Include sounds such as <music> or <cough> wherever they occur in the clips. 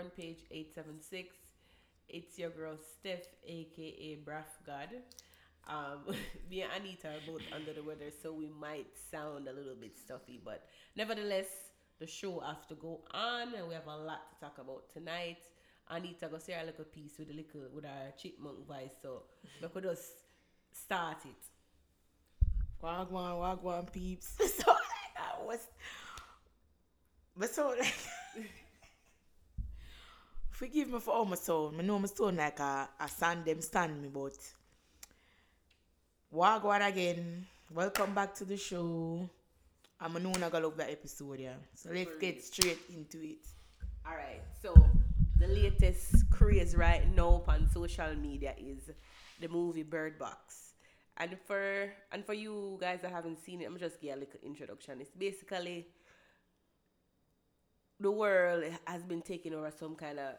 front page 876. It's your girl Steph, aka Braff God. Um, <laughs> me and Anita are both under the weather, so we might sound a little bit stuffy, but nevertheless, the show has to go on, and we have a lot to talk about tonight. Anita go say a little piece with a little with our chipmunk voice, so we could just start it. Wagwan, wagwan peeps. <laughs> so like I was but so like <laughs> Forgive me for all my soul. I know my sound like a, a sand them stand me, but Wagwan again. Welcome back to the show. I'm a know I love that episode, yeah. So let's get straight into it. All right, so the latest craze right now on social media is the movie Bird Box. And for and for you guys that haven't seen it, I'm just give a little introduction. It's basically the world has been taken over some kind of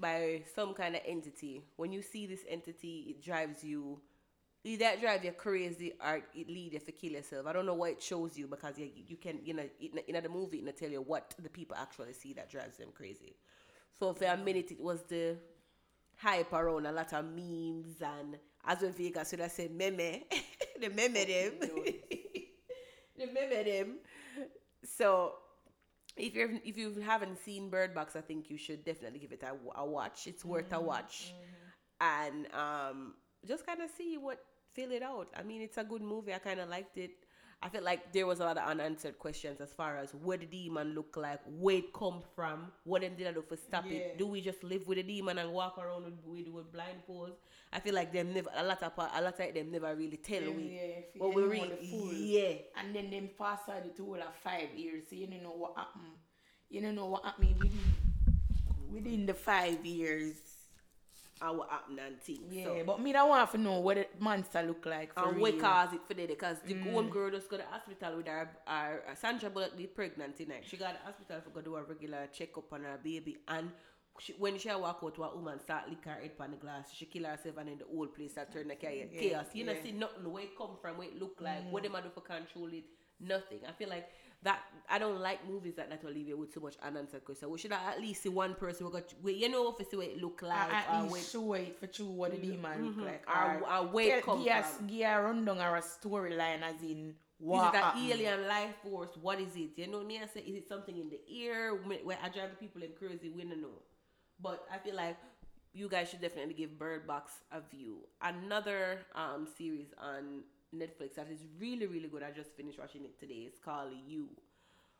by some kind of entity. When you see this entity, it drives you either that drive you crazy or it lead you to kill yourself. I don't know what it shows you because you, you can you know in, in the movie it tell you what the people actually see that drives them crazy. So for a minute it was the hype around a lot of memes and as when Vegas should I say meme <laughs> the meme them <laughs> the meme them. So if you if you haven't seen Bird Box, I think you should definitely give it a, a watch. It's worth Mm-hmm. a watch, and um, just kind of see what fill it out. I mean, it's a good movie. I kind of liked it. I felt like there was a lot of unanswered questions as far as what the demon look like, where it come from, what them did I do for stop Yeah. it. Do we just live with the demon and walk around with with, with blindfolds? I feel like them never a lot of a lot of them never really tell Yeah, we yeah, what we read. Yeah. And then them fast out the all of five years, so you don't know what happened. You don't know what happened within within the five years. What happened and things. Yeah, so. but me don't want to know what the monster look like for and real. what caused it for them because the mm. one girl just go to hospital with her, her Sandra Bullock be pregnant tonight. She got to hospital for go do a regular checkup on her baby and she, when she walk out, a woman start lick her head on the glass. She kill herself and then the whole place start turn the chaos. chaos. You know, yeah. see nothing where it come from, where it look like, what mm. them a do for control it, nothing. I feel like that I don't like movies that that will leave you with so much unanswered questions. We should at least see one person who got we, you know if see what it look like at or least show it for true what the demon look like. Or- or where it tell- come give us- from. A rundown or a storyline as in Is what it an alien life force? What is it? You know me? I say, is it something in the air? Where where I drive the people in crazy? We don't know. But I feel like you guys should definitely give Bird Box a view. Another um series on Netflix that is really really good. I just finished watching it today. It's called You.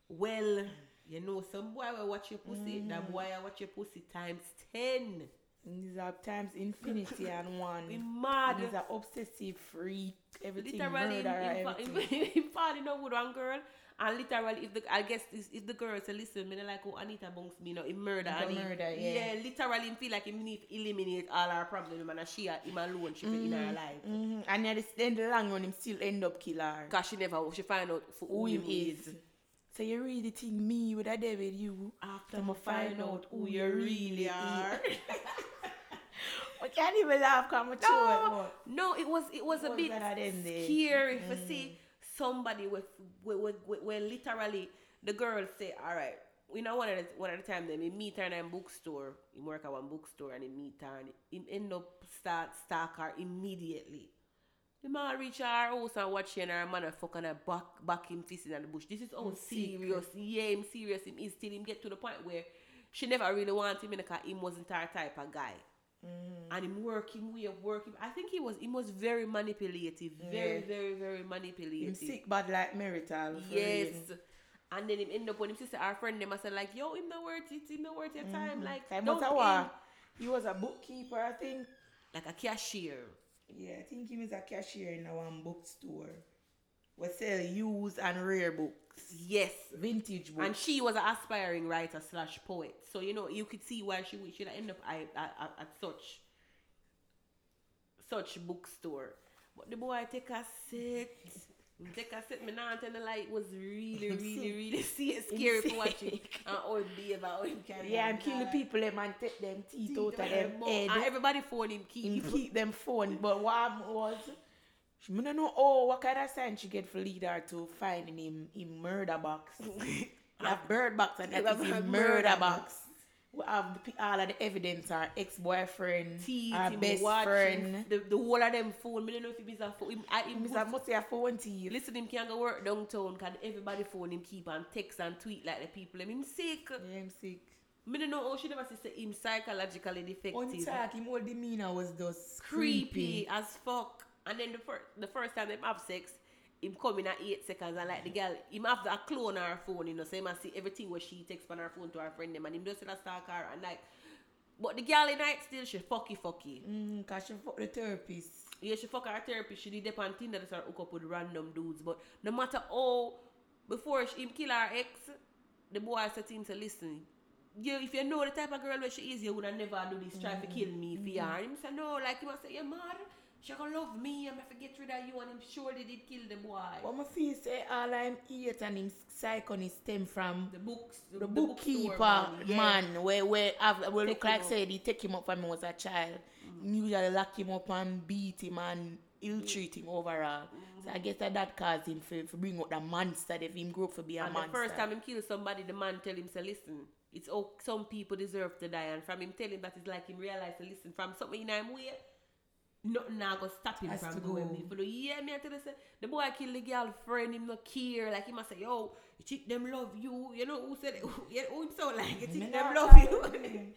Well, you know, some boy will watch your pussy. That mm. boy will watch your pussy times ten. These are times infinity and <laughs> one. We mad. He's an obsessive freak. Everything literally murderer. in, in, everything. <laughs> in, in falling out with one girl and literally if the I guess if, if the girl say listen me like oh Anita bunks me no him murder Him and he- murder, yeah. literally him feel like him need to eliminate all our problems and she a- him alone she in her mm-hmm. life. Mhm. And at the end of the long run, him still end up killer. cause she never she find out for Who him is. So you really think me with a devil you? After I'ma find out who you really are. I <laughs> <laughs> can't even laugh Come no, no it was it was a was bit that at the end scary to mm-hmm. see somebody with with, with, with where literally the girl say all right you know one of the one of the time them he meet her in a bookstore he work at one bookstore and he meet her and he end up start stalk her immediately. The man reach her house and watch her and her man a fuck and back back him fist in the bush. This is all serious yeah him serious him is till him get to the point where she never really want him in because him wasn't her type of guy Mm-hmm. and him work him way of working. I think he was he was very manipulative, very Yeah. very very Him manipulative. sick bad like marital. Yes. real. And then him end up when him sister our friend them I said like yo him not worth it, him not worth your mm-hmm. time. Like Time don't pay He was a bookkeeper, I think. like a cashier. Yeah, I think he was a cashier in a one bookstore. We sell used and rare books. Yes. Vintage books. And she was an aspiring writer slash poet. So you know you could see why she would should end up at, at, at, such such bookstore. But the boy take a sit. Take a sit. Me now tell the like it was really, <laughs> really, really see- scary to watch it. And him behave him carry yeah, and kill the people them and take them teeth, Teeth out of them head. And everybody phone him Him keep. keep them phone. But what was, she me know oh what kind of sign she get for lead her to finding him in murder box. <laughs> That bird box and that is him murder murder box. we have the, all of the evidence, our ex-boyfriend, Teeth, our best friend. The, the whole of them phone. Me don't know if he is ah, a phone. Him, I, him Mr. must say a phone teeth. Listen, him can't go work downtown because everybody phone him keep on text and tweet like the people. Him, him sick. Yeah, I'm sick. Me don't know how she never say him psychologically defective. Untalk, him whole demeanor was just creepy creepy. as fuck. And then the first the first time them have sex, him coming at eight seconds and like the girl, him have a clone on her phone, you know, so him a see everything where she takes on her phone to her friend them and him just a stalk her and like but the girl in night still she fucky fucky. Mm, cause she fuck the therapist. Yeah, she fuck her therapist, she did dep on Tinder to start hook up with random dudes. But no matter how before she, him kill her ex, the boy said to him to listen. You, if you know the type of girl where she is, you would have never do this, try to kill me for you. And him say no, like he must say, you mad? She gonna love me, I'm gonna get rid of you, and him surely did kill the boy. But my feel say all I'm hate and him psychony stem from the books, the bookstore bookkeeper yeah. man where where have where Take look like up. said he take him up when he was a child. Mm. Usually lock him up and beat him and ill mm. treat him overall. So I mm. guess that that caused him for, for bring out the monster if him grew up to be a And monster. the first time him kill somebody, the man tell him, say, listen, it's oh, some people deserve to die. And from him telling that, it's like him realize, to listen, from something in him way, nothing now go stop him Has from doing go. me. For the yeah, me tell you, say, the boy kill the girlfriend, him not care. Like, he must say, yo, you think them love you. You know who said <laughs> it? Yeah, who him sound like? You Me think them love you?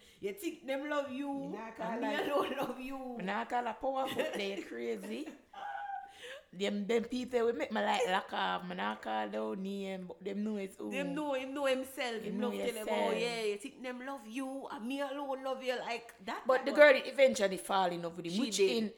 <laughs> you think them love you? Me not And me alone love you. When I call a powerful, they crazy. <laughs> Them them people will make me like lock off. Man, I call down name, but them know it's who. Them know him know himself. Him know love tell him, oh yeah, you think them love you, and me alone love you like that. But the of- girl eventually fall in love with him. She which did. in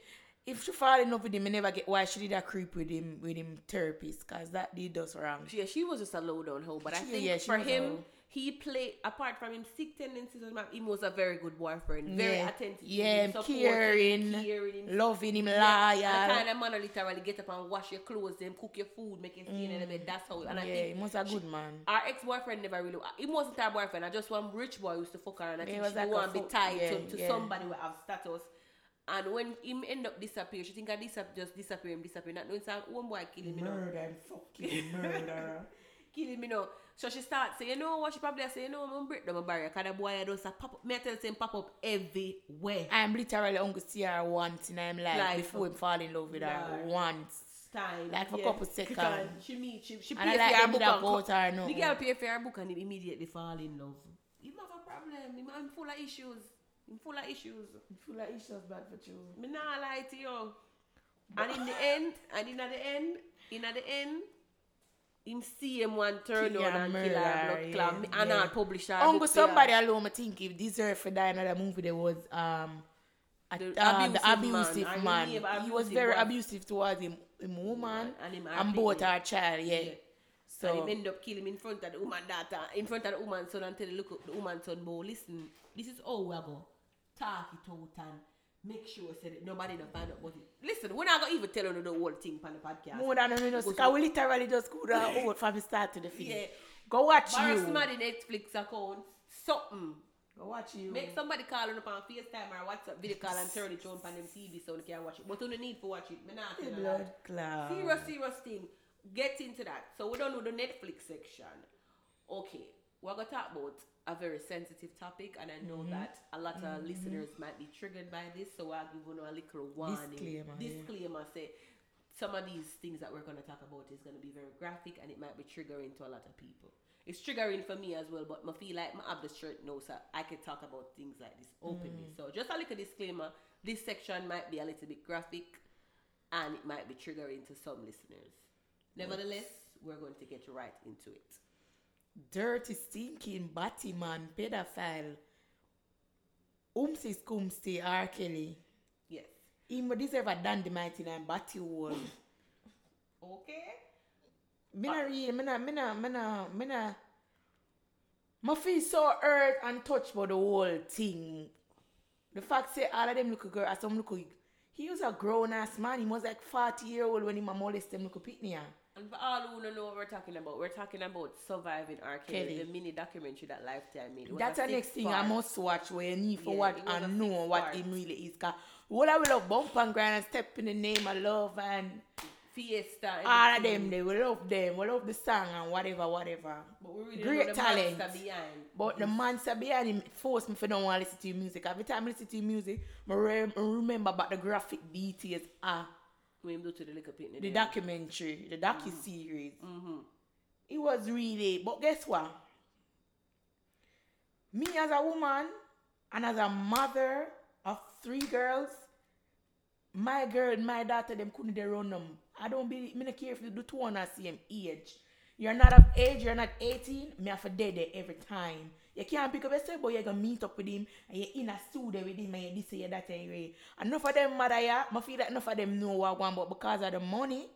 if she fall in love with him, I never get why she did a creep with him with him therapist, cause that did us wrong. Yeah, she was just a low down hoe. But I She- think yeah, for him. He played apart from him sick tendencies. He was a very good boyfriend, very Yeah. attentive, Yeah, caring, caring, him- Loving him, Yeah, and the kind of man literally get up and wash your clothes, them cook your food, make in the bed. That's how. And I Mm. yeah, think he was a good man. our ex boyfriend never really. He wasn't our boyfriend. I just one rich boy used to fuck her, and I He think was she like a want to be tied yeah, to, to yeah. somebody who have status. And when him end up disappear, she think I disap- just disappear him, disappear. Not knowing some one boy kill him, you know and fucking <laughs> murderer. kill him, you know. So she starts saying, you know what? She probably say, you know, I'm gonna break down my barrier. Cause the boy just a pop up. Me I tell you, say him pop up everywhere. I'm literally only see her once in her life Life. before him fall in love with her. Right. Once. Time. Like for a couple seconds. Because She meet, she, she And I pay like for her book that and go co- her now. The girl pay for her book and immediately fall in love. Him have a problem. Him, I'm full of issues. Him full of issues. Full of issues bad for you. Me nah lie to you. And in the end, and in the end, in the end, him see him one turn Kill on her and kill her murder, blood clot. yeah, And yeah. I'll publish her Uncle book her. somebody alone, I think if deserve for die another movie there was um a, The um, the abusive abusive man. man. I mean, He was very was- abusive towards him, him woman And him and her both our child, yeah. Yeah. So and him end up killing him in front of the woman daughter, in front of the woman son and tell the look the woman son, boy, listen, this is how we go. Talk it out and make sure say that nobody don't find out about it. Listen, we're not gonna even tell you the whole thing on the podcast. more than Because because we literally just go down <laughs> out from the start to the finish. Yeah. Go watch Borrow you. somebody Netflix account, something. Go watch you. Make somebody call on up on FaceTime or WhatsApp video call and turn it on on them TV so they can watch it. But you don't need to watch it. Me not The blood clot. Serious, serious thing. Get into that. So we don't know the Netflix section. Okay, we're gonna talk about a very sensitive topic, and I know Mm-hmm. that a lot of listeners might be triggered by this. So I'll give you a little warning. Disclaimer, yeah. Disclaimer. Say some of these things that we're gonna talk about is gonna be very graphic, and it might be triggering to a lot of people. It's triggering for me as well, but I feel like I have the shirt now, so I can talk about things like this openly. Mm. So just a little disclaimer: this section might be a little bit graphic, and it might be triggering to some listeners. Nevertheless, we're going to get right into it. Dirty, stinking, batty man, pedophile. Umsi skumsti, R. Kelly. Yes. Him deserve a dynamite in a batty hole. Okay. Me not really, me not, me not, me not, me not. Me feel so hurt and touched by the whole thing. The fact say all of them look girl, as some look, he was a grown ass man. He was like 40 year old when he molested them look pitney. And for all who don't know what we're talking about, we're talking about surviving R. Kelly, the mini documentary that Lifetime made. That's the next thing I must watch where you need for Yeah, what it and know six what part. him really is. Cause all I will love bump and grind and step in the name of love and Fiesta. All of them, they we love them. We love the song and whatever, whatever. But we really Great talent. behind. But the monster behind him forced me for don't want to listen to your music. Every time I listen to your music, I I remember about the graphic details. Ah, We do to the little picnic. the there. documentary, the docu series. Mm-hmm. It was really, but guess what? Me as a woman and as a mother of three girls, my girl and my daughter, them couldn't they run them. I don't be, me not care if you do two on the same age. You're not of age, you're not 18, me have to dead every time. You can't pick up yourself, but you're gonna meet up with him and you're in a studio with him and you this and that anyway. And enough of them mother yeah, I feel that enough of them know what one, but because of the money,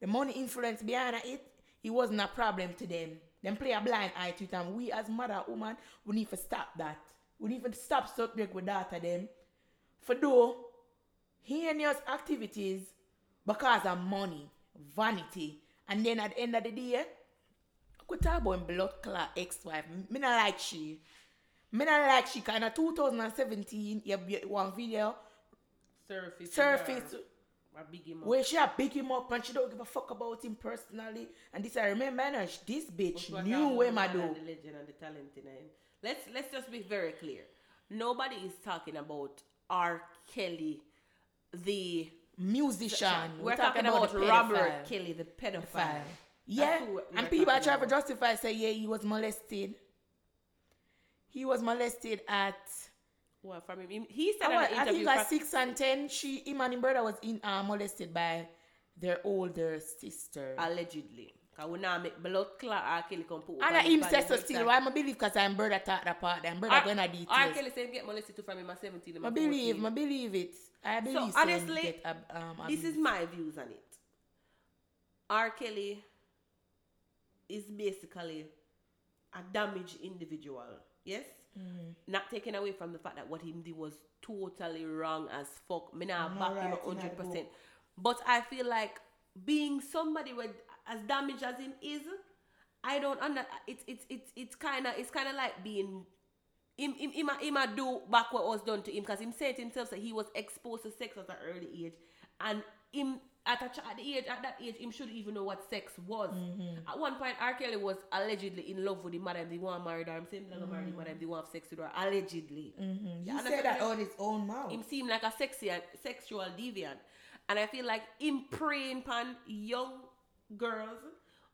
the money influence behind it, it wasn't a problem to them. Them play a blind eye to it, and we as mother woman, we need to stop that. We need to stop subject with daughter them. For though heinous activities because of money, vanity, and then at the end of the day, Could talk about blood clot ex-wife. Me not like she. Me not like she. Kind of 2017, you have one video Surface. surface big him up. where she a big him up and she don't give a fuck about him personally. And this I remember, man, this bitch But knew where my do. The legend and the talent in him. Let's let's just be very clear. Nobody is talking about R. Kelly, the Musician. We're, talking, about, the Robert. Kelly, the pedophile. Pedophile. Yeah, and people are trying to justify say yeah he was molested. He was molested at Well, from him, he said I, I think at six and ten, she him and his brother was in uh, molested by their older sister. allegedly. Cause we now make blood clot R. Kelly come put. and him says so still. Why I believe because I'm brother talk that part. And brother going to R. details. Kelly say get molested too from him at 17. I believe, 14. I believe it. I believe So so honestly, get um, this is my views on it. R. Kelly is basically a damaged individual. Yes? Mm-hmm. Not taken away from the fact that what he did was totally wrong as fuck. Me I'm back him right 100%. But I feel like being somebody with as damaged as him is, I don't under it's it's it's it's kind of it's kind of like being him him him, a- him do back what was done to him because him said himself that he was exposed to sex at an early age and him at a, at the age at that age him should even know what sex was. Mm-hmm. At one point, R. Kelly was allegedly in love with the mother. They want to marry her. I'm saying they marry the mother. They want to have sex with her allegedly. Mm-hmm. He Yeah, said that out his own mouth. him seem like a sexy and sexual deviant. And I feel like him preying upon young girls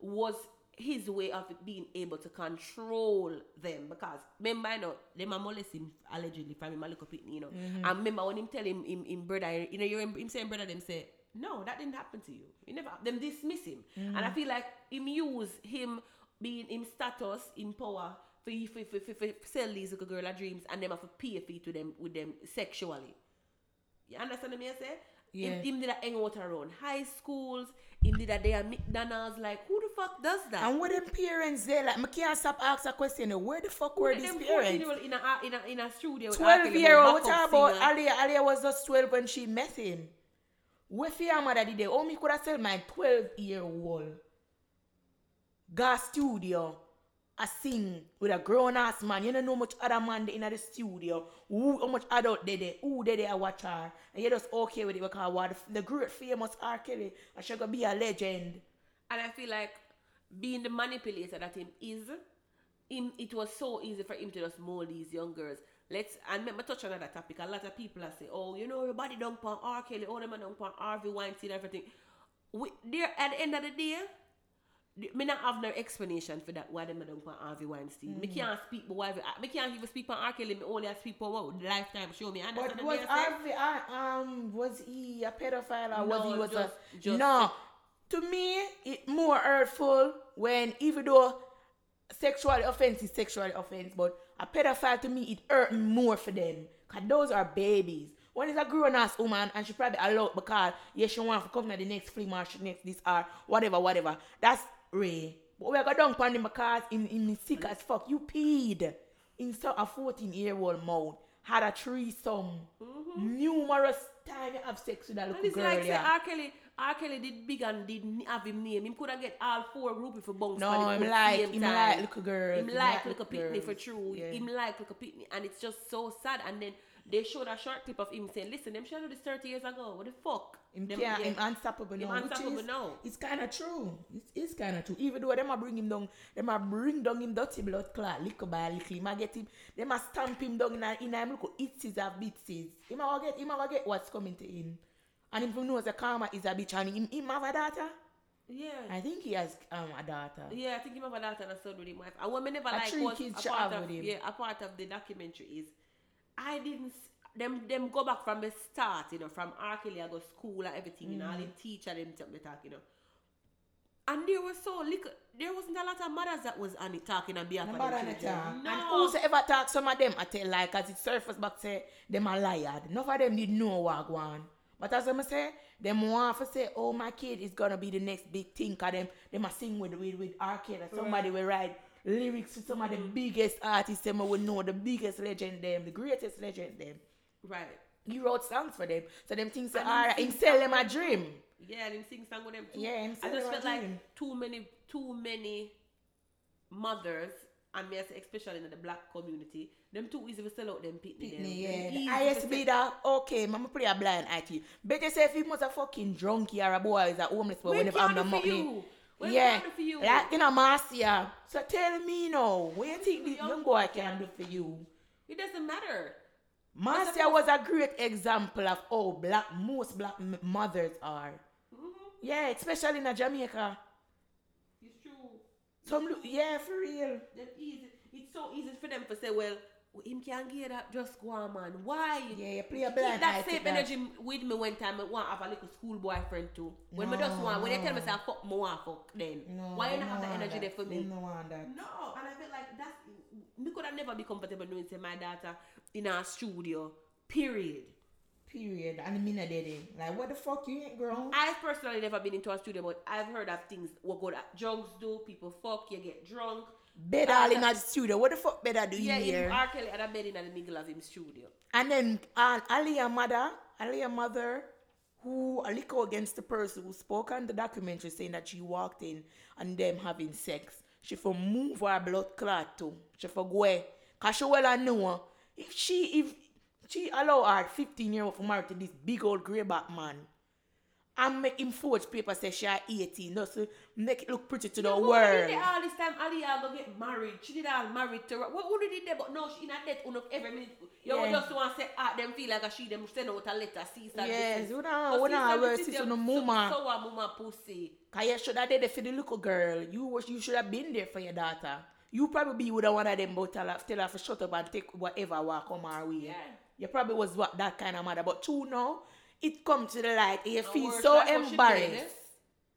was his way of being able to control them because remember I know them a molest him allegedly from him a little bit, you know. And remember when him tell him him, him brother, you know, you him, him saying brother them say, No, that didn't happen to you. You never them dismiss him. And I feel like him use him being in status, in power for, for, for, for, for sell these little girl a dreams and them have to pay for to them with them sexually. You understand what I say? Yeah. Him, him did a hang out around high schools. Him did a day at McDonald's. Like, who the fuck does that? and where them parents there, like, I can't stop asking a question. Where the fuck were these them 14 parents? in a, in a, in a studio 12 year old, what about. Aaliyah? Aaliyah was just 12 when she met him. Where for your mother did they? Oh, me could have said my 12 year old. Go studio. I sing with a grown ass man. You don't know much other man in the studio. Who, how much adult they there? Who they watch her? And you're just okay with it because what the great famous R. Kelly. And she gonna be a legend. And I feel like being the manipulator that him is, him it was so easy for him to just mold these young girls. Let's and let me touch on another topic. A lot of people are say, "Oh, you know, everybody don't on R. Kelly, all them don't on Harvey Weinstein, everything." We, there at the end of the day, me not have no explanation for that why them don't on Harvey Weinstein. Me can't speak, but why? Me can't even speak on R. Kelly. Me only speak for what lifetime show me. Understand But was? Harvey, um, was he a pedophile or was he was just- a just- no? To me, it more hurtful when even though sexual offense is sexual offense, but a pedophile to me it hurt more for them because those are babies. When it's a grown ass woman and she probably allowed because yeah she want to come to the next or she next this or whatever whatever. That's Ray. But we are going upon him because in in sick as fuck. You peed in so a 14 year old mouth had a threesome. Numerous time you have sex with a And little it's girl. like say yeah. R. Kelly, R. Kelly did big and did have him name. Him could have get all four group for bounce. No, him like- him time. like little girls, Him him like like little little pitney for true. Yeah. Him like little pitney, and it's just so sad. And then they showed a short clip of him saying, "Listen, them should do this 30 years ago. What the fuck? Him, Them- yeah. him unstoppable Him now. which unstoppable is, now. It's kind of true. It's, it's kind of true. Even though them a bring him down, them a bring down him dirty blood clot, little by little. Him a get him, them a stamp him down in a, in a little itses of bitses. Him a get, him a get what's coming to him. And him knows the karma is a bitch and him, him have a daughter. Yeah. I think he has um, a daughter. Yeah, I think him have a daughter and a son with him what me never A like was kids a part of him. yeah, a part of the documentary is I didn't them them go back from the start, you know, from R. Kelly I go school and everything, you know, all Mm. the teacher them talk, they talk, you know. And there was so little there wasn't a lot of mothers that was on it talking on behalf of Nobody their the children. talk. No. And who's ever talk some of them I tell like as it surface back say them a liar. None of them did know what go on. But as I say, them want to say, oh my kid is gonna be the next big thing cause them them a sing with with with arcade or somebody will write lyrics to some of the mm. biggest artists them will know the biggest legend them, the greatest legend them. Right. He wrote songs for them. So them things say And him alright, sing sell them a dream. Yeah, and him sing song with them too. Yeah, him I just felt like dream. too many too many mothers and me I say especially in the black community, them too easy to sell out them pitney. Pitney, Them yeah. easy The to ISB that okay, mama play a blind eye to you. Better say if he was a fucking drunkie or a boy is a homeless boy We when they can't have no money. You. We yeah, for you. like in Marcia. So tell me now, what you think this Young boy can do for you? It doesn't matter. Marcia was a great example of how black most black m- mothers are. Mm-hmm. Yeah, especially in Jamaica. It's true. Some yeah, for real. Easy. It's so easy for them to say, well, him can't get that. Just go on, man. Why? Yeah, you play a blind that same that. energy with me when time. I want to have a little school boyfriend too. When me No, just want, when they tell say fuck, me want fuck then. No, Why you them not have the energy that. there for me? Them no want that. No, and I feel like that's me could have never be comfortable knowing say my daughter in our studio. Period. Period. And the minute did it. Like, what the fuck you ain't grown? I've personally never been into a studio, but I've heard of things what good at drugs do. People fuck, you get drunk. Bed all in the studio. What the fuck better do Yeah, you him, here? R. Kelly had a bed in the middle of him studio. And then uh, Aaliyah mother, Aaliyah mother, who a little against the person who spoke on the documentary saying that she walked in and them having sex. She for move her blood clot too. She for go away. Cause she well I know if she if she allow her 15 year old for marry to this big old grey greyback man and make him forge paper say she are 18 just to make it look pretty to the Who world. did all this time Aaliyah go get married? She did all married to what who did that? But no, she in a debt on every minute. You Yeah. just want to say ah them feel like a she them send out a letter, sister. Yes, this is- we don't- we don't sister, worry, this is sister, no so- mama. So a mama pussy. Cause you should have did it for the little girl. You was you should have been there for your daughter. You probably be with one of them but tell her, tell her to shut up and take whatever will come our way. Yeah. You probably was what that kind of mother. But true now, it come to the light and you And feel so like embarrassed.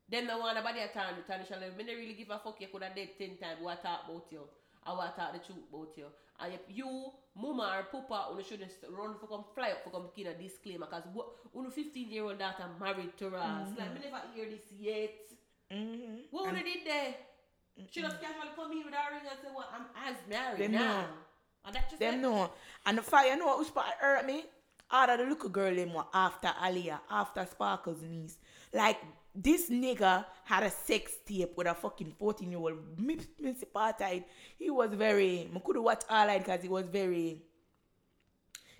Then eh? The one about their time, the traditional level. Me not really give a fuck. You could have dead ten times. What talk about you? I want talk the truth about you. And if you, mama or papa, you shouldn't run for come fly up for come give a disclaimer. Cause what, you 15 year old daughter married to us. Like me never hear this yet. Mm-hmm. What would have did there? She just casually come in with her ring and say, "Well, I'm as married Them now." know. And that just Them like, know. And the fire, you know which part hurt me? Ah, all of the little girl in my after Aaliyah, after Sparkle's niece. Like this nigga had a sex tape with a fucking 14 year old Miss Apartheid. He was very I could watch all because he was very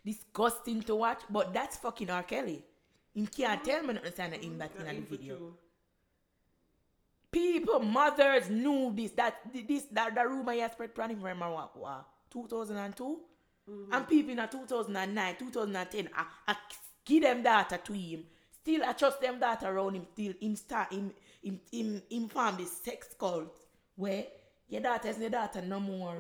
disgusting to watch. But that's fucking R. Kelly. You can't tell me nothing that him that in the video. People, mothers knew this. That this that the rumor you spread planning from 2002. Mm-hmm. And people in 2009, 2010, I, I give them data to him. Still, I trust them data around him. Still, him start, him, him, him, him form this sex cult where your data is your data no more.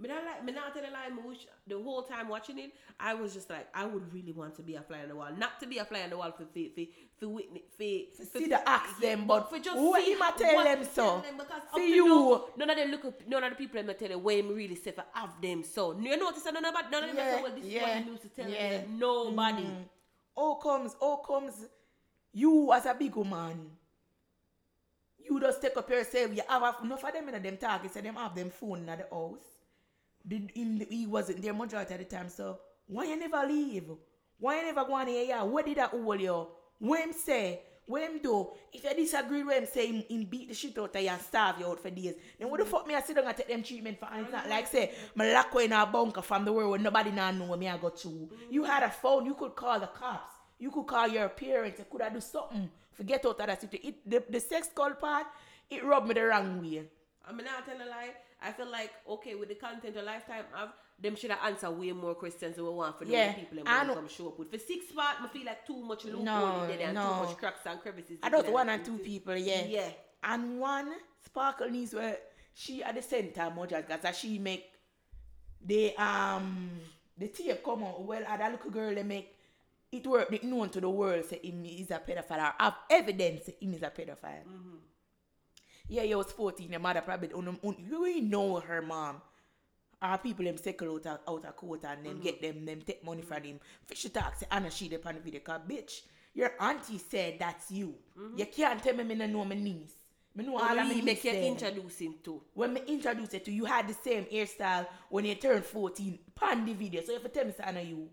Me not like me not tell a lie. Me wish the whole time watching it, I was just like, I would really want to be a fly on the wall, not to be a fly on the wall for for for for witness for, for see the ask them, but for just who see him tell them so? them, because up you. now, none of them look up, none of the people them tell them where him really say for have them so. You notice none of none of them Yeah, say well this is what he used to tell yeah. them. Nobody. Mm. How comes, how comes you as a big woman, you just take up yourself, you have enough of them in them targets, and them have them phone in the house. He wasn't there majority of the time, so why you never leave? Why you never go on here? Yeah, what did that hold you? When him say, What him do? If you disagree with him, say him, him beat the shit out of you and starve you out for days. Then what the fuck me I sit down and take them treatment for? And it's not like say, me lock in a bunker from the world where nobody now know me I got to. You had a phone, you could call the cops. You could call your parents. You could have do something. Forget out of that situation. It, the, the sex call part, it rubbed me the wrong way. I mean, not telling a lie. I feel like okay with the content a lifetime of them should have answered way more questions than we want for Yeah, the people I and know- come show up with. For six part, I feel like too much loophole No, in there and no. too much cracks and crevices. I don't one and two people, yeah. Yeah. And one sparkle news where she at the center much as because she make the um the tape come out well and that little girl they make it work known to the world say him is a pedophile or have evidence him is a pedophile. Yeah, you was 14, your mother probably un, un, you know her mom. Our people them circle out of, out of court and them get mm-hmm. them them take money from him. Fishy talk say Anna she upon the video cause bitch, your auntie said that's you. Mm-hmm. You can't tell me me no know my niece. Me know all All of my we make you them. introduce him to. When me introduce it to you, had the same hairstyle when you turned 14 pan the video. So if you tell me say know you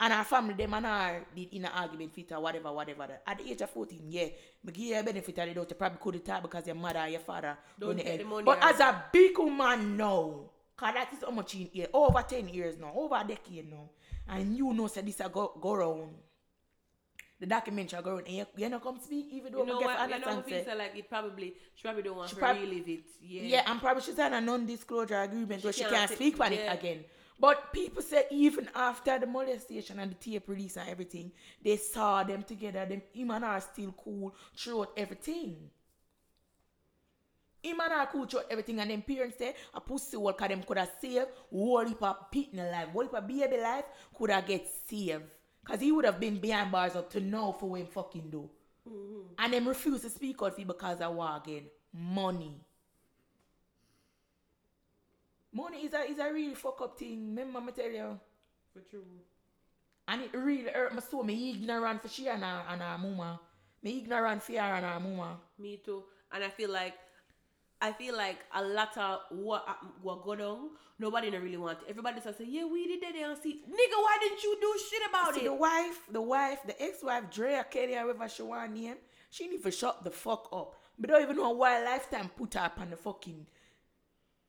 and our family them and her did in an argument fit or whatever, whatever. At the age of 14, yeah, me give you a benefit of the doubt. You probably could have because your mother or your father Don't head. the money But as a big woman now, cause that is how much in here, over 10 years now, over a decade now. And you know say this a go, go round. The documentary go round and you, you know come speak even though You know get what? You know, feel so like it probably she probably don't want She to prob- relive it. Yeah. yeah, and probably she's on a non-disclosure agreement where she can't can't speak on yeah. it again. But people say even after the molestation and the tape release and everything, they saw them together. Them him and her still cool throughout everything. Him and her cool throughout everything, and them parents say a pussy hole cause them could have saved whole heap of pit life, whole heap of baby life could have get saved. Cause he would have been behind bars up to now for what him fucking do. Mm-hmm. And them refuse to speak out for because of what again? Money. Money is a is a really fuck up thing. Remember me tell you. For true. And it really hurt me so me ignorant for she and her and her mama. Me ignorant for her and her mama. Me too. And I feel like I feel like a lot of what uh, what go down, nobody don't really want it. Everybody just say, yeah, we did that and see. Nigga, why didn't you do shit about See it? the wife, the wife, the ex-wife, Drea Kelly, however she want name, she need to shut the fuck up. But don't even know why lifetime put her up on the fucking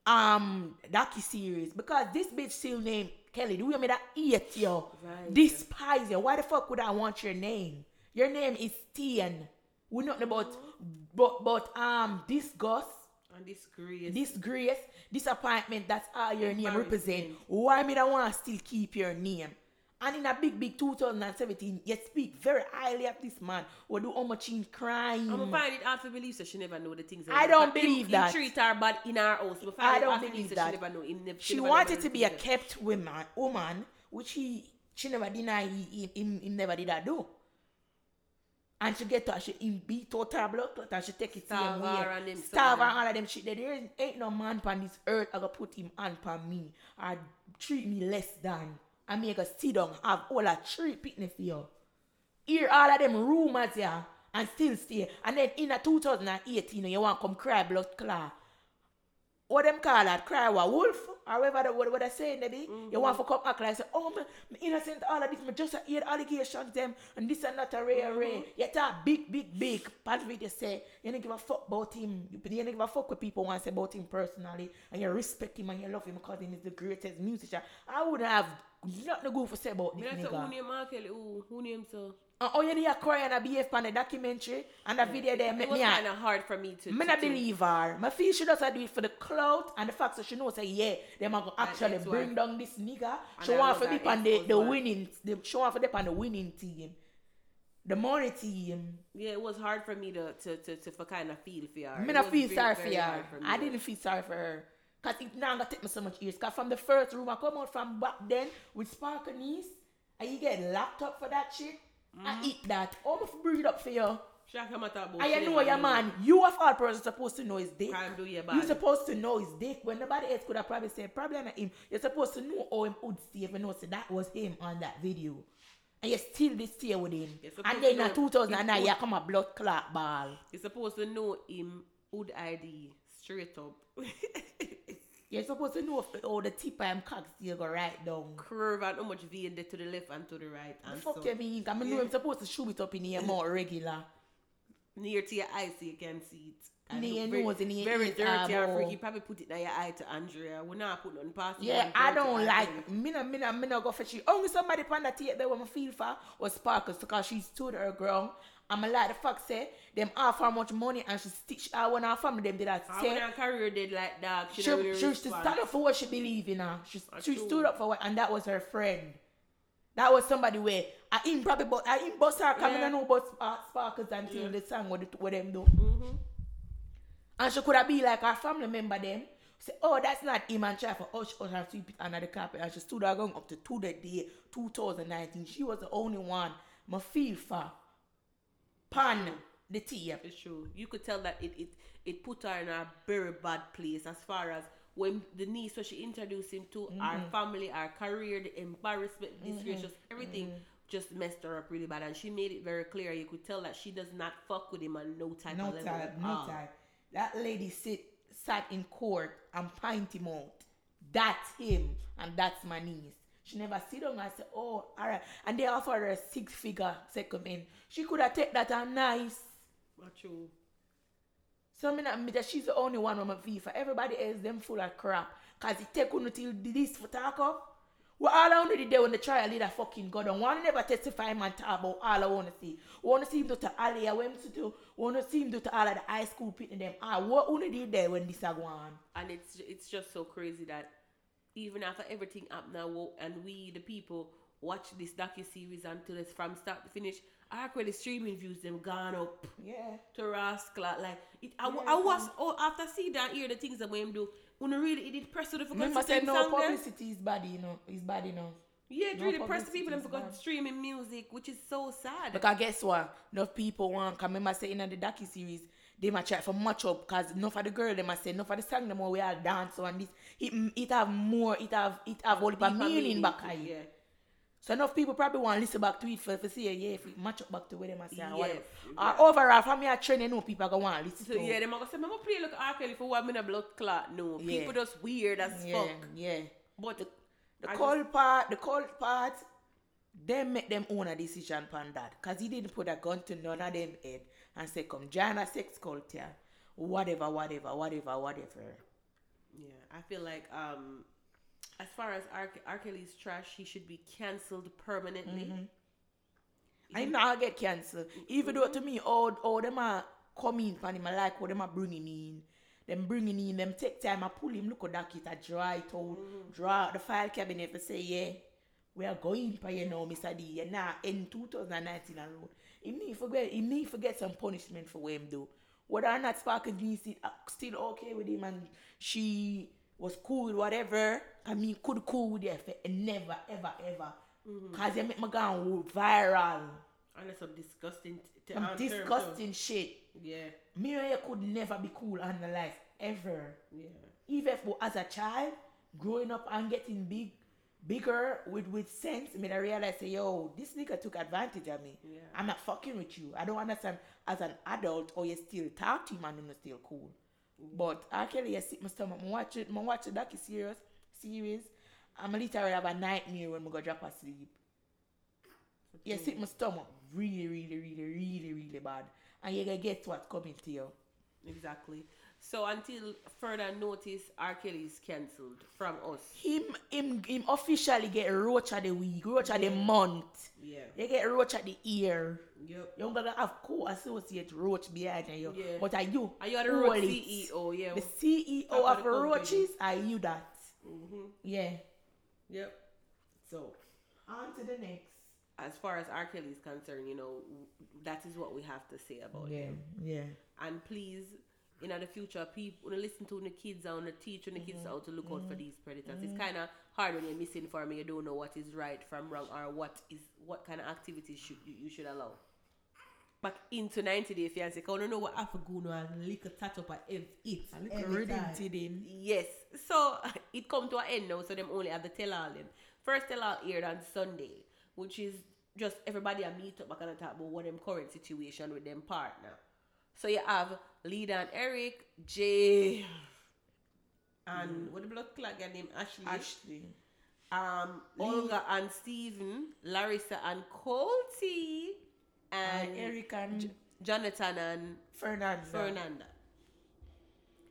um docu series because this bitch still named Kelly. Do you mean that hate you? Right. Despise you. Why the fuck would I want your name? Your name is Tian. We're not about but but um disgust, And this grace. disgrace, disappointment, that's all your name represent. Why me don't want to still keep your name? And in a big, big 2017, you speak very highly of this man who do how much in crime. I'm find it hard to believe so she never know the things. I don't believe him, that. Him treat her bad in her house. But I don't believe that. She never know. Him, never, she never wanted to be a kept woman, woman, which he she never deny he, he, he, he never did that do. And she get to her, she him beat out her blood clot and she take it Starve same way. and them Starve her all of them shit. There ain't, ain't no man on this earth I gonna put him on pan me or treat me less than. And I go sit down have all a three picnic for you. Hear all of them rumors yeah and still stay. And then in a 2018 you want to come cry blood clot. What them call that? Cry what wolf? Or whatever the, what, what they saying they be you want to come act like say oh me innocent all of this me just hear allegations them and this and that a ray ray mm-hmm. you talk big big big. Part of it you say you don't give a fuck about him. You, you don't give a fuck what people want to say about him personally. And you respect him and you love him because he is the greatest musician. I wouldn't have nothing good to say about Me this not say who nigga name Mark Kelly. Who uh, who name so? and oh you need a cry and a behave on the documentary and the video there It make was kind of hard for me to. me not believe her. I feel she does do it for the clout and the fact that she knows say yeah, are gonna actually bring down this nigga. And She want that be on the, the winning the, she want to be on the winning team. The money team. Yeah, it was hard for me to to to, to for kind of feel for her. Me not feel sorry for her. for me I didn't feel sorry for her. Cause it now gonna take me so much years. Cause from the first room I come out from back then with Sparkle niece and you get locked up for that shit. Mm-hmm. I eat that. How much breed up for you? Shaka matter about And she you know your man, you of all persons supposed to know his dick. Crime do you You're supposed to know his dick when nobody else could have probably said, probably not him. You're supposed to know how him would stay if you know so that was him on that video. And you still this stay with him. And then in know 2009, you come a blood clot ball. You're supposed to know him would ID straight up. <laughs> You're supposed to know if all the tip him cock still go right down. Curve and how much vein there to the left and to the right. The fuck so. you mean? I mean, know him supposed to shoot it up in here more regular. near to your eye so you can see it. And Near very, nose and near very ears, dirty and freaky. Probably put it in your eye to Andrea. We not put nothing past Yeah. I don't like me no me no me no go for she. Only somebody pan that theater when I feel for was Sparkles because she stood her ground. I'm a like the fuck say them offer her much money and she stitch her when her family them did that And say her career did like that, she, she, really she, she stand up for what she believe in her. She, she true. stood up for what and that was her friend. That was somebody where I in probably but I in bus her coming Yeah. and know about uh, Sparkles until Yeah. the song what, the- what them do. Mhm. And she could have be like her family member them. Say, oh, that's not him and try for hush hush and sweep it under the carpet. And she stood there going up to two the day 2019. She was the only one my feel for pan the tea. It's true. You could tell that it, it it put her in a very bad place as far as when the niece, so she introduced him to our Mm-hmm. family, our career, the embarrassment, disgrace, just everything Mm-hmm. just messed her up really bad. And she made it very clear. You could tell that she does not fuck with him on no type No of level time, no all. time. That lady sit sat in court and pint him out. That's him and that's my niece. She never sit down and say, oh, all right. And they offered her a six figure second in. She could have take that and nice. Not true. So me not admit that she's the only one on my FIFA. Everybody else them full of crap. Cause it take on till this for talk up. Well, all I want to do when the trial leader fucking go down. One never testify man talk about all I want to see. Want to see him do to Ali, I want to do. Want to see him do to all of the high school people them. Ah, what to did there when this a go on? and it's it's just so crazy that even after everything up now and we the people watch this docu series until it's from start to finish our credit streaming views them gone up Yeah. to rascal like it I, Yeah, I was oh after see that hear the things that we do when really it did press the Remember say no publicity is bad, you know. Is bad, you know. yeah it no really press the people them is for bad. streaming music which is so sad Because guess what? Enough people want, cause remember say in the docu series, they might try for match up, cause enough of the girl they must say, enough of the song them all we all dance on this. It it have more, it have it have all the meaning back to at it, it. yeah So enough people probably want to listen back to it for, for see yeah if it match up back to where they must say or Yes, whatever. yeah. Or overall from trend, you know people go want to listen so to. yeah them are gonna say Mama play look R. Kelly for one minute blood clot no Yeah. people just weird as yeah, fuck yeah. but The I cold part, the cold part, them make them own a decision upon that. Cause he didn't put a gun to none of them head and say, come join a sex cult here. Whatever, whatever, whatever, whatever. Yeah, I feel like um, as far as R. R. Kelly's trash, he should be cancelled permanently. Mm-hmm. I now get cancelled. Even though to me, all, all them are coming for him, I like what them are bringing in. Them bringing in, them take time, I pull him, look at that kit, I dry it out, draw out the file cabinet, and say, yeah, we are going for you now, Mr. D. And now, in 2019 alone, he need forget, he need forget some punishment for him do. Whether or not Sparkle uh, still okay with him and she was cool with whatever, I mean, could cool with it, and never, ever, ever. Cause they make me go viral. And that's some disgusting. T- Some term disgusting shit. Yeah, Me and you could never be cool in the life ever. yeah, Even if, as a child, growing up and getting big, bigger with with sense, me I realize say, yo, this nigga took advantage of me. Yeah. I'm not fucking with you. I don't understand as an adult or you still talk to him and you're still cool. But actually, I sit my stomach. I watch it. I watch the docu series. Series. I'm literally have a nightmare when I go drop asleep. You sit my stomach really, really, really, really, really bad. And you gonna get what's coming to you. exactly. So until further notice, R. Is cancelled from us. Him, him, him officially get roach at the week, roach of the month. Yeah. You get roach at the year. Yep. You're gonna have co-associate roach behind you. Yeah. But are you? Are you the it. CEO. Yeah. The CEO of the roaches, are you that? mm-hmm. Yeah. Yep. So On to the next. as far as R. Kelly is concerned, you know, that is what we have to say about him. yeah. And please, in the future, people when listen to the kids and the teach when the kids how to look out for these predators. It's kind of hard when you're misinformed. You don't know what is right from wrong or what is what kind of activities should you, you should allow. Back into 90 Day Fiancé, because I don't know what Afro and little touch up at ev- it. every time. in. Yes. So <laughs> it come to an end now, so them only have the tell all them. First tell all aired on Sunday, which is just everybody a meet up back and talk about what them current situation with them partner. So you have Leida and Eric, Jay, and what the blood clot guy named Ashley, Ashley. um, Olga and Steven, Larissa and Colty, and, And Eric and Jonathan and Fernanda. Fernanda.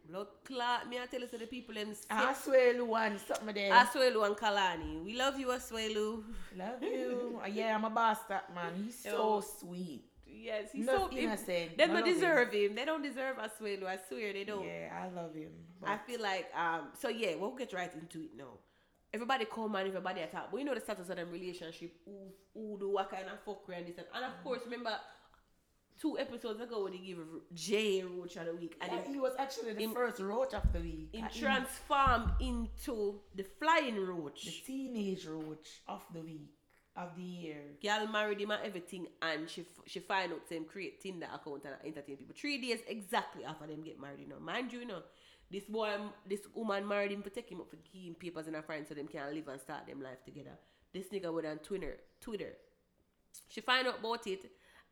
Blood clot, me I tell you to the people them sick. Asuelu and something there. Asuelu and Kalani. We love you, Asuelu. Love you. <laughs> Yeah, I'm a bastard, man. He's so Yo. sweet. Yes, he's so innocent. They don't love him. deserve him. They don't deserve Asuelu. I swear they don't. Yeah, I love him. I feel like um so yeah, we'll get right into it now. Everybody come and everybody attack. But you know the status of them relationship, who who do what kind of fuckery and this and, and of course remember two episodes ago when they give Jay Roach of the week and Yeah, he was actually the him- first roach of the week. him- transformed into the flying Roach. the teenage roach of the week of the year. Girl married him and everything and she f- she find out them create Tinder account and entertain people. Three days exactly after them get married, you know. Mind you, you know, this boy, this woman married him to take him up for him papers and a friend so them can live and start them life together. This nigga went on Twitter, Twitter. She find out about it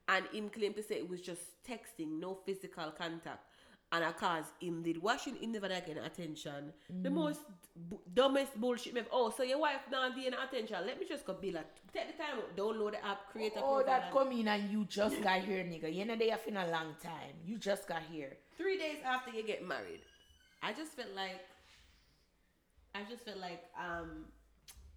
and him claim to say it was just texting, no physical contact. And of course, him did washing him never get attention. The most b- dumbest bullshit. me- Oh, so your wife not getting attention. Let me just go be like, take the time download the app, create a Oh, that and- come in and you just got here, nigga. You know they have been a long time. You just got here. three days after you get married, I just felt like, I just felt like, um,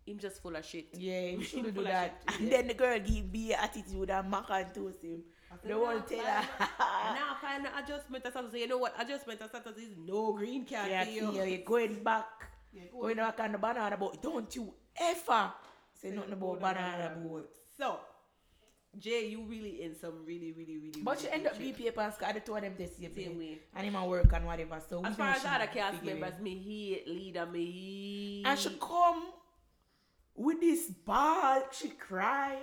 him just full of shit. Yeah, he shouldn't do that. And yeah. then the girl give me attitude and mock and toast him. The one tell her. now find the adjustment of status. You know what? Adjustment of status is no green card Yeah, you. yeah, you're going back. Yeah, go Going back on the banana boat. Don't you ever say nothing about banana boat. So, Jay, you really in some really, really, really. But really you end up. BP and Scott, the two of them the same, Same way. And him work and whatever. So As far as other cast members, me hate Leida, me. And she come with this ball, she cried.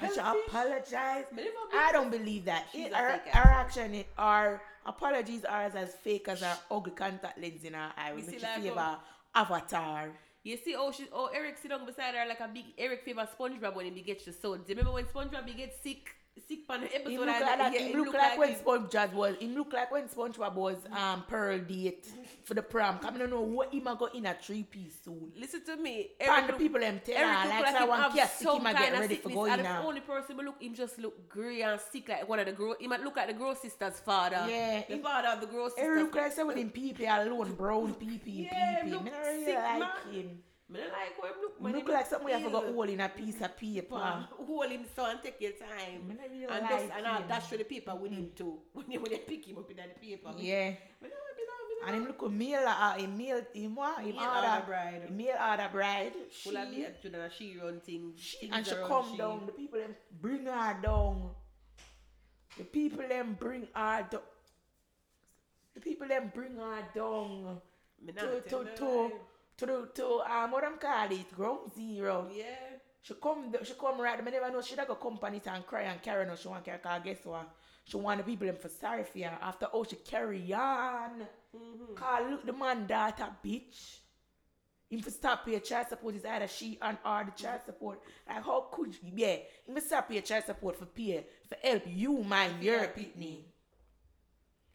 and she Selfish. apologize. Me never I don't believe that. It, her, her action, it, her apologies are as, as fake as her ugly contact lens in her eye. You see like favor avatar. You see, oh, she, oh, Eric sit down beside her like a big Eric favor SpongeBob when he gets the sound. Do you remember when SpongeBob he gets sick, sick episode? He look like, yeah, he look look like, when SpongeBob was. He look like when SpongeBob was um Pearl date for the prom. I don't know what him go in a three piece suit. Listen to me. And the people them tell her like, like I want kiss some him get of ready for going And the only person who look him just look grey and sick like one of the grow. He might look like the grow sister's father. Yeah, the him- father of the grow sisters. Eric look like someone in PP alone, brown PP, Yeah, PP. look sick, like man. him. Me not like how look. He man. look like something you have to go ill. in a piece of paper. Man, hold him so and take your time. Me really and, like just, and I'll dash through the paper with him too. <laughs> When they, when they pick him up in the paper. Yeah. And him look a male, uh, him male, him what? Him Male order bride. male order bride. Full of She- the attitude and a she run thing. things and she come she. down. The people them bring her down. The people them bring her down. The people them bring her down Me to to to. To the to um what them call it ground zero. Yeah. She come she come right. I never know she da go company and cry and carry no she want carry. Cause guess what? She want the people them for sorry for her after all she carry on. Mm-hmm. Cause look the man daughter bitch. Him for stop pay child support is either she and or the child support. Like how could you yeah, him stop pay child support for pay for help you mind your Yeah. pitney.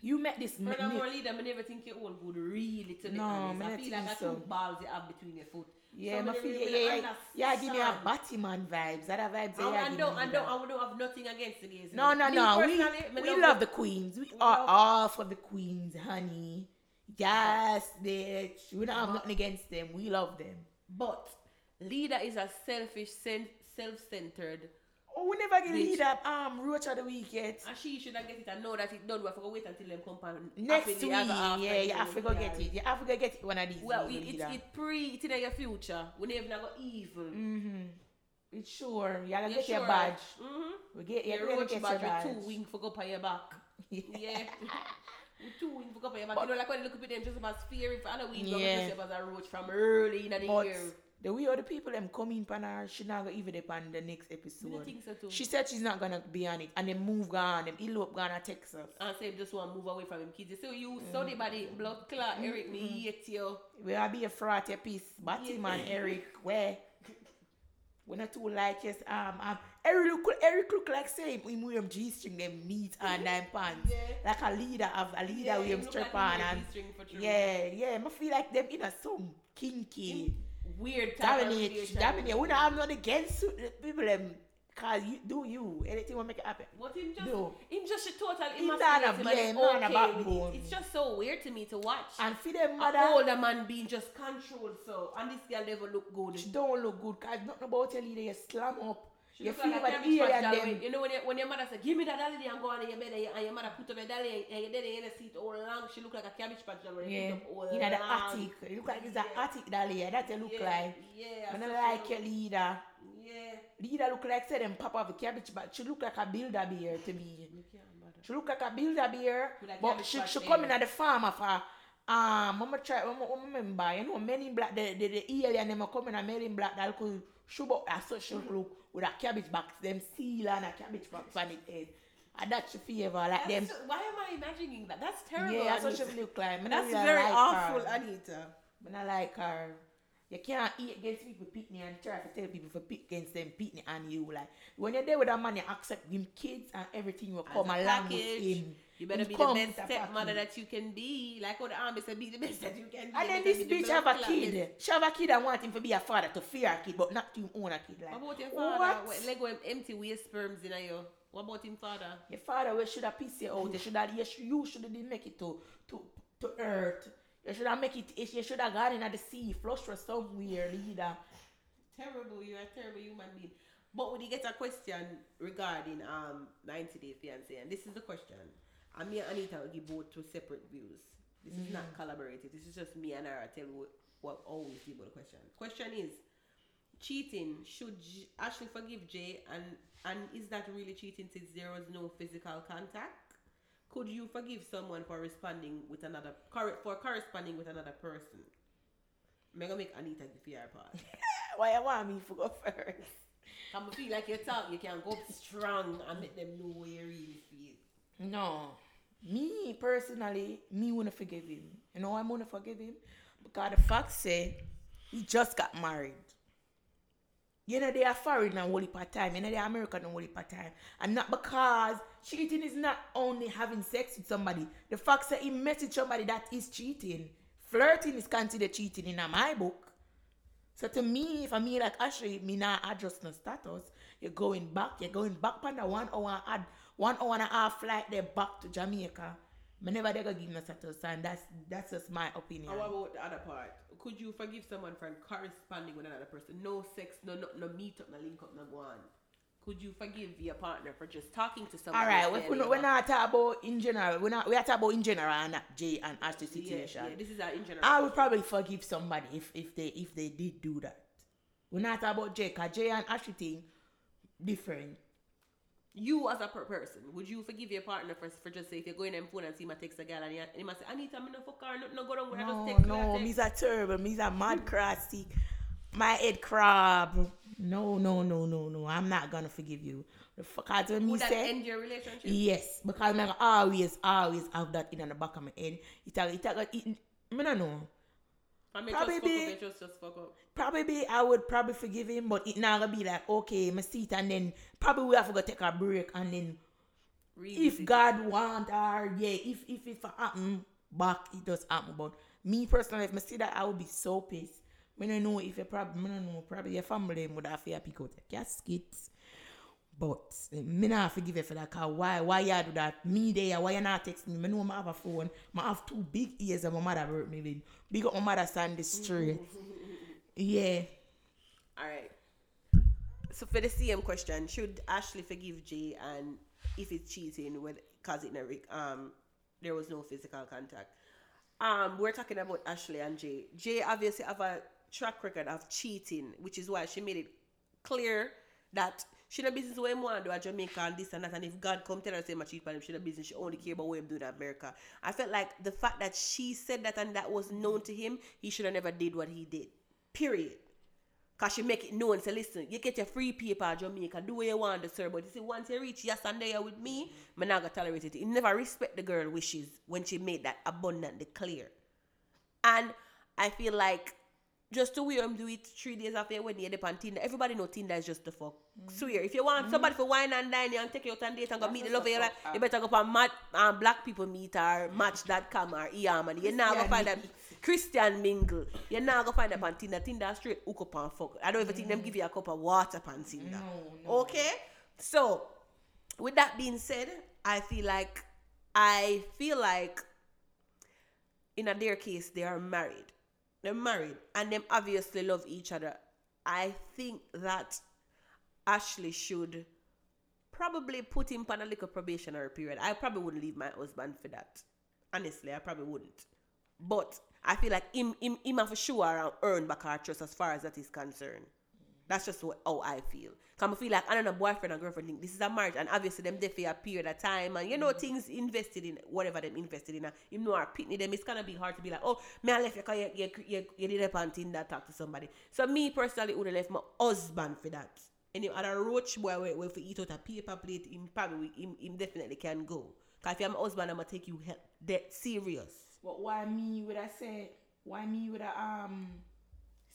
You met this ma- Furthermore, Leida, I never think your own good really to be No, honest. I feel like I so. two balls you have between your foot. Yeah, Some my feel, yeah, yeah, yeah, yeah, give me a. Batman vibes. That are vibes. And, yeah, and give don't, and don't, I don't have nothing against the gays. No, no, no. We, we love love the- the queens. We We are love- all for the queens, honey. Yes, bitch. We don't have nothing against them. We love them. But Leida is a selfish, self-centered, Oh, we never get Bitch. lead up um roach of the week yet. and she should have get it and know that it done. We have to wait until them come and Next week, the other after yeah, you them have to go get it. You have to go get it one of these. Well, it, it's it pre, it's in your future. We never go evil. Mm-hmm. It's sure. You gotta You get your badge. Mm-hmm. We get Your you roach get badge your with badge. two wings for go on your back. <laughs> Yeah. <laughs> with two wings for go on your back. But- you know, like when you look at them just about fearing for Halloween, Yeah. yeah. just about a roach from early in the But year. The way other people them come in pan her, she not gonna even up on the next episode. think so too. She said she's not gonna be on it, and then move on. Them elope gonna Texas. and say just want to move away from him kids. So you so the body blood clot, Eric, me hate you. We are be a fraud your piece. Batman, Eric, where? We not too like yes. Um, um, Eric look, Eric look like say him wear him G string, them neat and nine <laughs> pants, Yeah. like a leader of a leader Yeah, with him him strap like on and yeah, yeah. I feel like them in a some kinky. Weird type of Dominate, relation. dominate. We don't have nothing against people them Cause you do you. Anything will make it happen. What him just No. him just should total Him not a him and blame, he's man, okay with backbone. it. It's just so weird to me to watch. And for them mother, older man being just controlled so and this girl never look good. she don't look good. Cause nothing about your leader, you slam up. She You feel like a the patch doll them. You know when, your- when your mother say, give me that dolly and go on in your bed and your, and your mother put up your dolly and, and your daddy in the seat all along. She look like a cabbage patch doll Yeah, put up all you know the attic. You look like it's an attic doll here. That's you look yeah, like. Yeah. I don't like your leader. Yeah. Leida look like say them pop off the cabbage, but she look like a Build-A-Bear to me. You. She look like a builder With a but she she head. coming at the farm of her. Um, I'ma try. I'ma I'ma remember. You know, men in black. The the, the alien them a coming a men in black. That could shoot up a social look with a cabbage box. Them seal and a cabbage box on it head. And that she favor like them. So- why am I imagining that? That's terrible. Yeah, that's what she look like. Me That's very like awful, Her. Anita. Not like her. You can't eat against people pitney and try to tell people for pit against them pitney and you like when you're there with a man you accept him kids and everything will come As a along with him. You better be the best stepmother that you can be. Like how the army said, be the best that you can be. And then this the bitch have a kid. She have a kid and want him to be a father to fear a kid, but not to own a kid. Like, What about your father? What? Lego him empty waste sperms in you. What about him father? Your father we should have piss you out. You should have you should, you should have make it to to to earth. You should have make it. You should have gone in the sea, flush for somewhere, Leida. Terrible, you're a terrible human being. But when you get a question regarding um 90 Day Fiance, and this is the question, and me and Anita will give both two separate views. This is not mm-hmm. collaborated. This is just me and her tell what what always feel about the question. Question is cheating. Should J- Ashley forgive Jay, and and is that really cheating since there was no physical contact? Could you forgive someone for responding with another corre- for corresponding with another person? I'm gonna make Anita give you her part. <laughs> Why you want me to go first? <laughs> I feel like you talk, you can go strong and make them know where you feel. No. Me personally, me wanna forgive him. You know I'm gonna forgive him? Because the fact say he just got married. You know they are foreign and holy part time. You know they are American and holy part time. And not because cheating is not only having sex with somebody. The fact that he met with somebody that is cheating. Flirting is considered cheating in my book. So to me, for me, like Ashley, me not adjust no status. You're going back. You're going back on the one hour add one hour and a half flight there back to Jamaica. Me never they gonna give no status, and that's that's just my opinion. What about the other part? Could you forgive someone for corresponding with another person? No sex, no no, no meet up, no link up, no go on. Could you forgive your partner for just talking to someone? All right, and we, saying we, they we're not talking about in general. We're not. We are talking about in general and not Jay and Ashley Yeah, situation. yeah, this is our in general. I would probably forgive somebody if, if they if they did do that. We're not talking about Jay, cause Jay and Ashley thing different. You as a person, would you forgive your partner for, for just say if you're going on phone and see my text a girl and you must say, Anita, me no fuck her, no, no go down with her, just No, text no, me's a terrible, me's a mad mm. crusty. My head crab. No, no, no, no, no. I'm not gonna forgive you. The fuck out when me Would that say end your relationship? yes, because I'm always, always have that in the back of my head. It a, it a, it, me no know. I Probably be- just, just fuck up. Probably I would probably forgive him, but it not gonna be like okay, my seat, and then probably we have to go take a break, and then if God want or yeah, if if it for happen back, it does happen. But me personally, if I see that, I would be so pissed. Me don't know if you probably, me don't know, probably your family would have to pick out your caskets. But eh, me not forgive you for that. Cause why, why you do that? Me there, why you not text me? Me know I have a phone. I have two big ears and my mother hurt me with. Big up my mother stand the street. <laughs> yeah. All right. So for the same question, should Ashley forgive Jay and if it's cheating with cause it never um there was no physical contact? Um, we're talking about Ashley and Jay. Jay obviously have a track record of cheating, which is why she made it clear that she no business him want to do at Jamaica and this and that. And if God come tell her say my cheat on him, she no business. She only care about what him doing in America. I felt like the fact that she said that and that was known to him, he should have never did what he did. Period. Cause she make it known, say listen, you get your free paper Jamaica, do what you want to sir. But you see, once you reach yes and there with me, me not gonna tolerate it. He never respect the girl wishes when she made that abundantly clear. And I feel like just to wear him do it three days after wedding, you're on Tinder. Everybody know Tinder is just the fuck. Swear. If you want somebody for wine and dine you and take you out on date and go meet the love of your life, you better go on mad, um, black people meet or match.com or EAM and you're not gonna find that Christian mingle. You're not gonna find that on Tinder. Tinder straight hook up and fuck. I don't even think them give you a cup of water on Tinder. No, no. Okay? So, with that being said, I feel like I feel like in a their case they are married. They're married and them obviously love each other. I think that Ashley should probably put him on a little probationary period. I probably wouldn't leave my husband for that. Honestly, I probably wouldn't. But I feel like him him, him have for sure I'll earn back our trust as far as that is concerned. That's just what, how I feel. Come I feel like I don't know boyfriend and girlfriend. This is a marriage, and obviously them there for a period of time, and you know things invested in whatever them invested in. You know our pitney them. It's gonna be hard to be like, oh, me I left you cause you, you, you, you did a on Tinder talk to somebody. So me personally would have left my husband for that. And Any other roach boy where, where if eat out a paper plate, him probably him, him definitely can go. Cause if you're my husband, I'ma take you that serious. But why me would I say? Why me would I um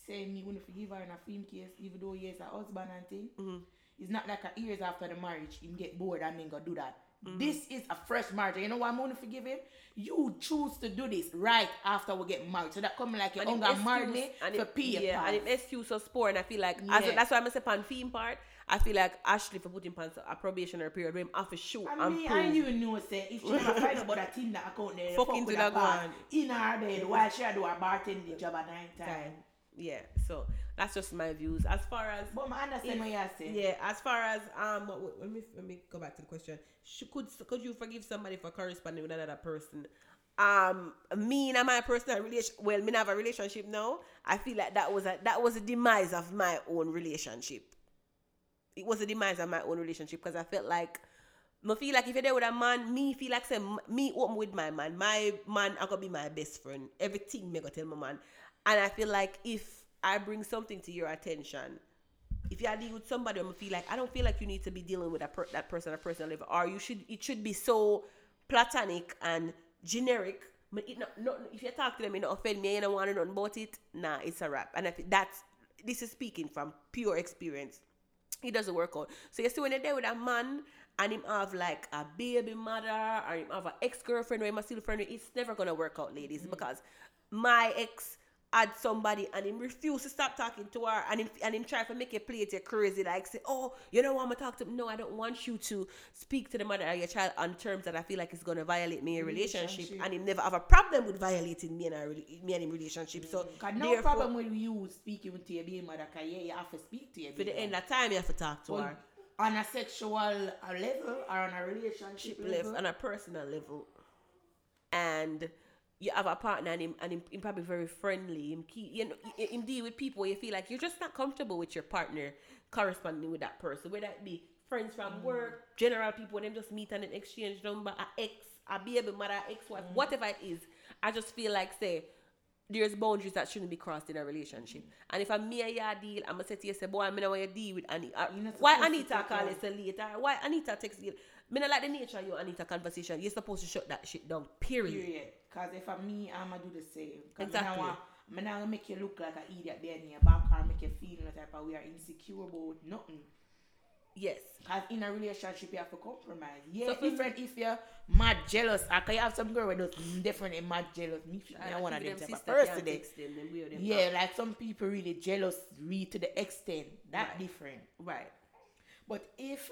say me gonna forgive her in a film case, even though he is a husband and thing? Mm-hmm. It's not like a years after the marriage, him get bored and then go do that. Mm-hmm. This is a fresh marriage. You know why I'm gonna forgive him? You choose to do this right after we get married. So that coming like you And hunger married me and for pay yeah, part. and him excuse so poor, and I feel like as Yeah. that's why I'm gonna say pan theme part. I feel like Ashley for putting pants a probationary period have to shoot I and mean, prove. I even know say if she never find out about a Tinder account there, Fuck fuck into that that part one. in her bed while she do a bartending job at night time. time. Yeah, so that's just my views. As far as But I understand what you're saying. yeah, as far as um, what- what- let me let me go back to the question. Should, could could you forgive somebody for corresponding with another person? Um, me and my personal relation. Well, me have a relationship now. I feel like that was a that was a demise of my own relationship. It was a demise of my own relationship because I felt like. I feel like if you're there with a man, me feel like say me open with my man. My man I gonna be my best friend. Everything me gonna tell my man. And I feel like if I bring something to your attention, if you are dealing with somebody, I'm gonna feel like I don't feel like you need to be dealing with a per- that person on a personal level, or you should it should be so platonic and generic. But it not, not, if you talk to them, it not offend me, you don't want to know about it. Nah, it's a wrap. And I think that's this is speaking from pure experience. It doesn't work out. So you see when you're there with a man and him have like a baby mother or him have an ex-girlfriend or him a still friend, it's never gonna work out, ladies, mm-hmm. because my ex had somebody and him refused to stop talking to her and him and him try to make it play it you crazy like say oh you don't want me to talk to him no I don't want you to speak to the mother of your child on terms that I feel like it's gonna violate me in a relationship, Relationship. and him never have a problem with violating me and a, me and him relationship. So Cause no therefore, problem with you speaking to your baby mother, cause yeah, you have to speak to your for baby the end of time you have to talk to But her. on a sexual uh, level or on a relationship level. on a personal level. And you have a partner and him and him, him probably very friendly him keep you know him deal with people where you feel like you're just not comfortable with your partner corresponding with that person whether it be friends from work general people when them just meet and exchange number a ex a baby mother ex-wife whatever it is i just feel like say there's boundaries that shouldn't be crossed in a relationship. And if I'm me and you deal, I'm gonna say to you, say, boy, I'm gonna want you deal with Anita. Uh, why Anita call you later? Why Anita text you? Me not like the nature of your Anita conversation. You're supposed to shut that shit down. Period. Period. Cause if I'm me, I'ma do the same. Cause Exactly. Me not, want, not gonna make you look like an idiot there in your back or make you feel the type of we are insecure about nothing. Yes. Cause in a relationship you have to compromise. Yeah, So different if you're mad jealous. Or can have some girl with those different and mad jealous. Me, me not one of them type of person. there. Yeah, like some people really jealous read to the extent. That Right. different. Right. But if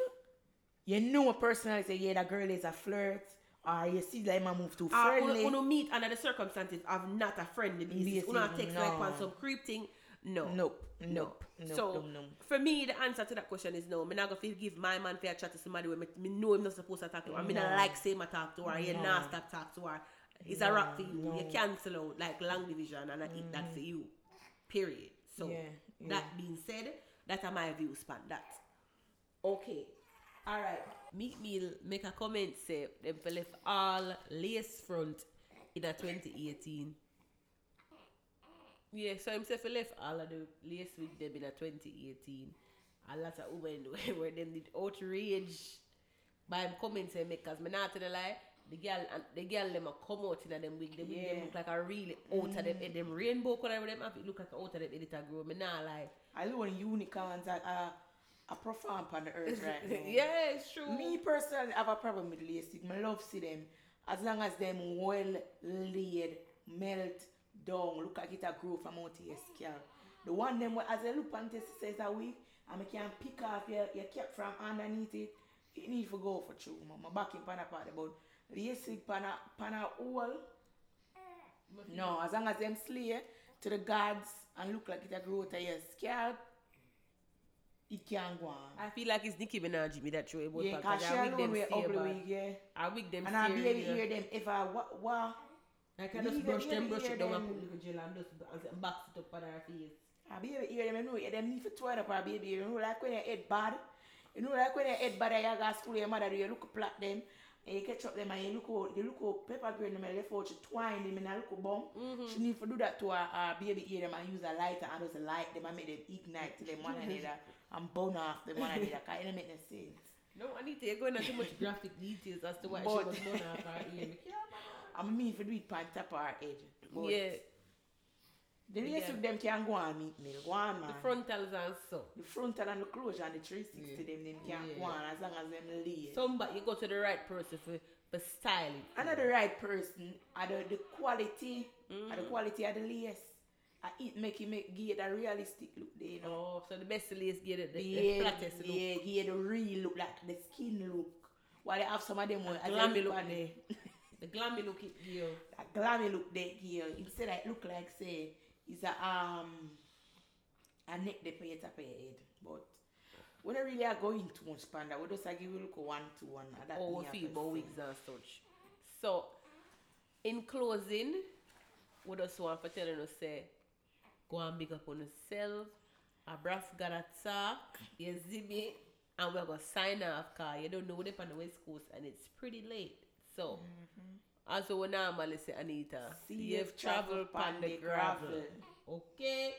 you know a person, say, yeah, that girl is a flirt, or you see that man move too Or ah, friendly. uno, uno meet under the circumstances of not a friendly basis. Uno Basis, text like no. on some creep thing. No. Nope, No. nope, nope, so nope, nope. for me, the answer to that question is no. Me not gonna give my man fair chat to somebody when me, me know him not supposed to talk to her. Me not No. like say my talk to her. You No. not stop talk to her. It's a rap for you. no. You cancel out like long division and I eat that mm. for you. Period. So Yeah, yeah. that being said, that are my views on that. Okay. All right. Meet me make a comment say them for left all lace front in a 2018. Yeah, so him say for left all of the lace with them in a 2018. A lot of women <laughs> where them did outrage by him comment say make cause me not to the lie. The girl and the girl them a come out in a them wig, them wig them look like a really out of them head, them rainbow color them have it look like a out of them a grow. Me not lie. I know when unicorns are, are, are profound on the earth right <laughs> now. yeah, it's true. Me personally have a problem with LASIK. I love see them as long as them well laid, melt, down, look like it a grow from out your scalp. The one them where as I look on this says a week, and I can pick off your, your cap from underneath it, it need to go for true. My back in pana part about lace it pana pana hole. Mm. No, as long as them slay to the gods and look like it a grow to your scalp, it can go on. I feel like it's Nicki Minaj me that show about Yeah, Pac, cause she I alone them wear stay ugly bad. yeah. I wig them And I stay barely real. hear them if I what what I can just brush them, brush it down and them. put little gel and just box it up on her face. I barely hear them, you know, yeah, them need to twirl up her baby. You know, like when your head bad. You know, like when your head bad, you go to school, your mother you look plait them. And you catch up them eh, and you look out, you look out pepper grain them and left out, she twine them eh, in a look bum. Mm-hmm. She need to do that to her, her baby ear them and use a lighter and just light them and make them ignite to them one another and burn off them one another. Cause it don't make no sense. No, Anita, you're going into too much <laughs> graphic details as to why But- she was born off her ear. <laughs> I'm mean for do it on top of her head. But Yeah, The rest Yeah. them can go on meet me. Go on, man. the frontals and so. The frontal and the closure and the 360 them, them can Yeah. go on as long as them lay. Somebody, you go to the right person for, for styling. I know the right person, are the, the quality, Mm. are the quality of the lace. I it make it make give it a realistic look there, you know. Oh, so the best lace get it, the, the yeah, flattest look. yeah, give it a real look, like the skin look. While they have some of them, as Glammy look there. The glammy look it give. <laughs> that glammy look there here. Instead, it look like say it's a um a neck they pay top of your head, but. We don't really are going too much panda. We just give you look one to one. that Oh, me we have feel to about say. wigs and such. So, in closing, we just want to tell you, say, go and big up on yourself. A brass got a talk, you zibby, and we're going to sign off because you don't know what on the West Coast and it's pretty late. So, as we normally say, Anita, Safe travel pan pan the gravel. Okay?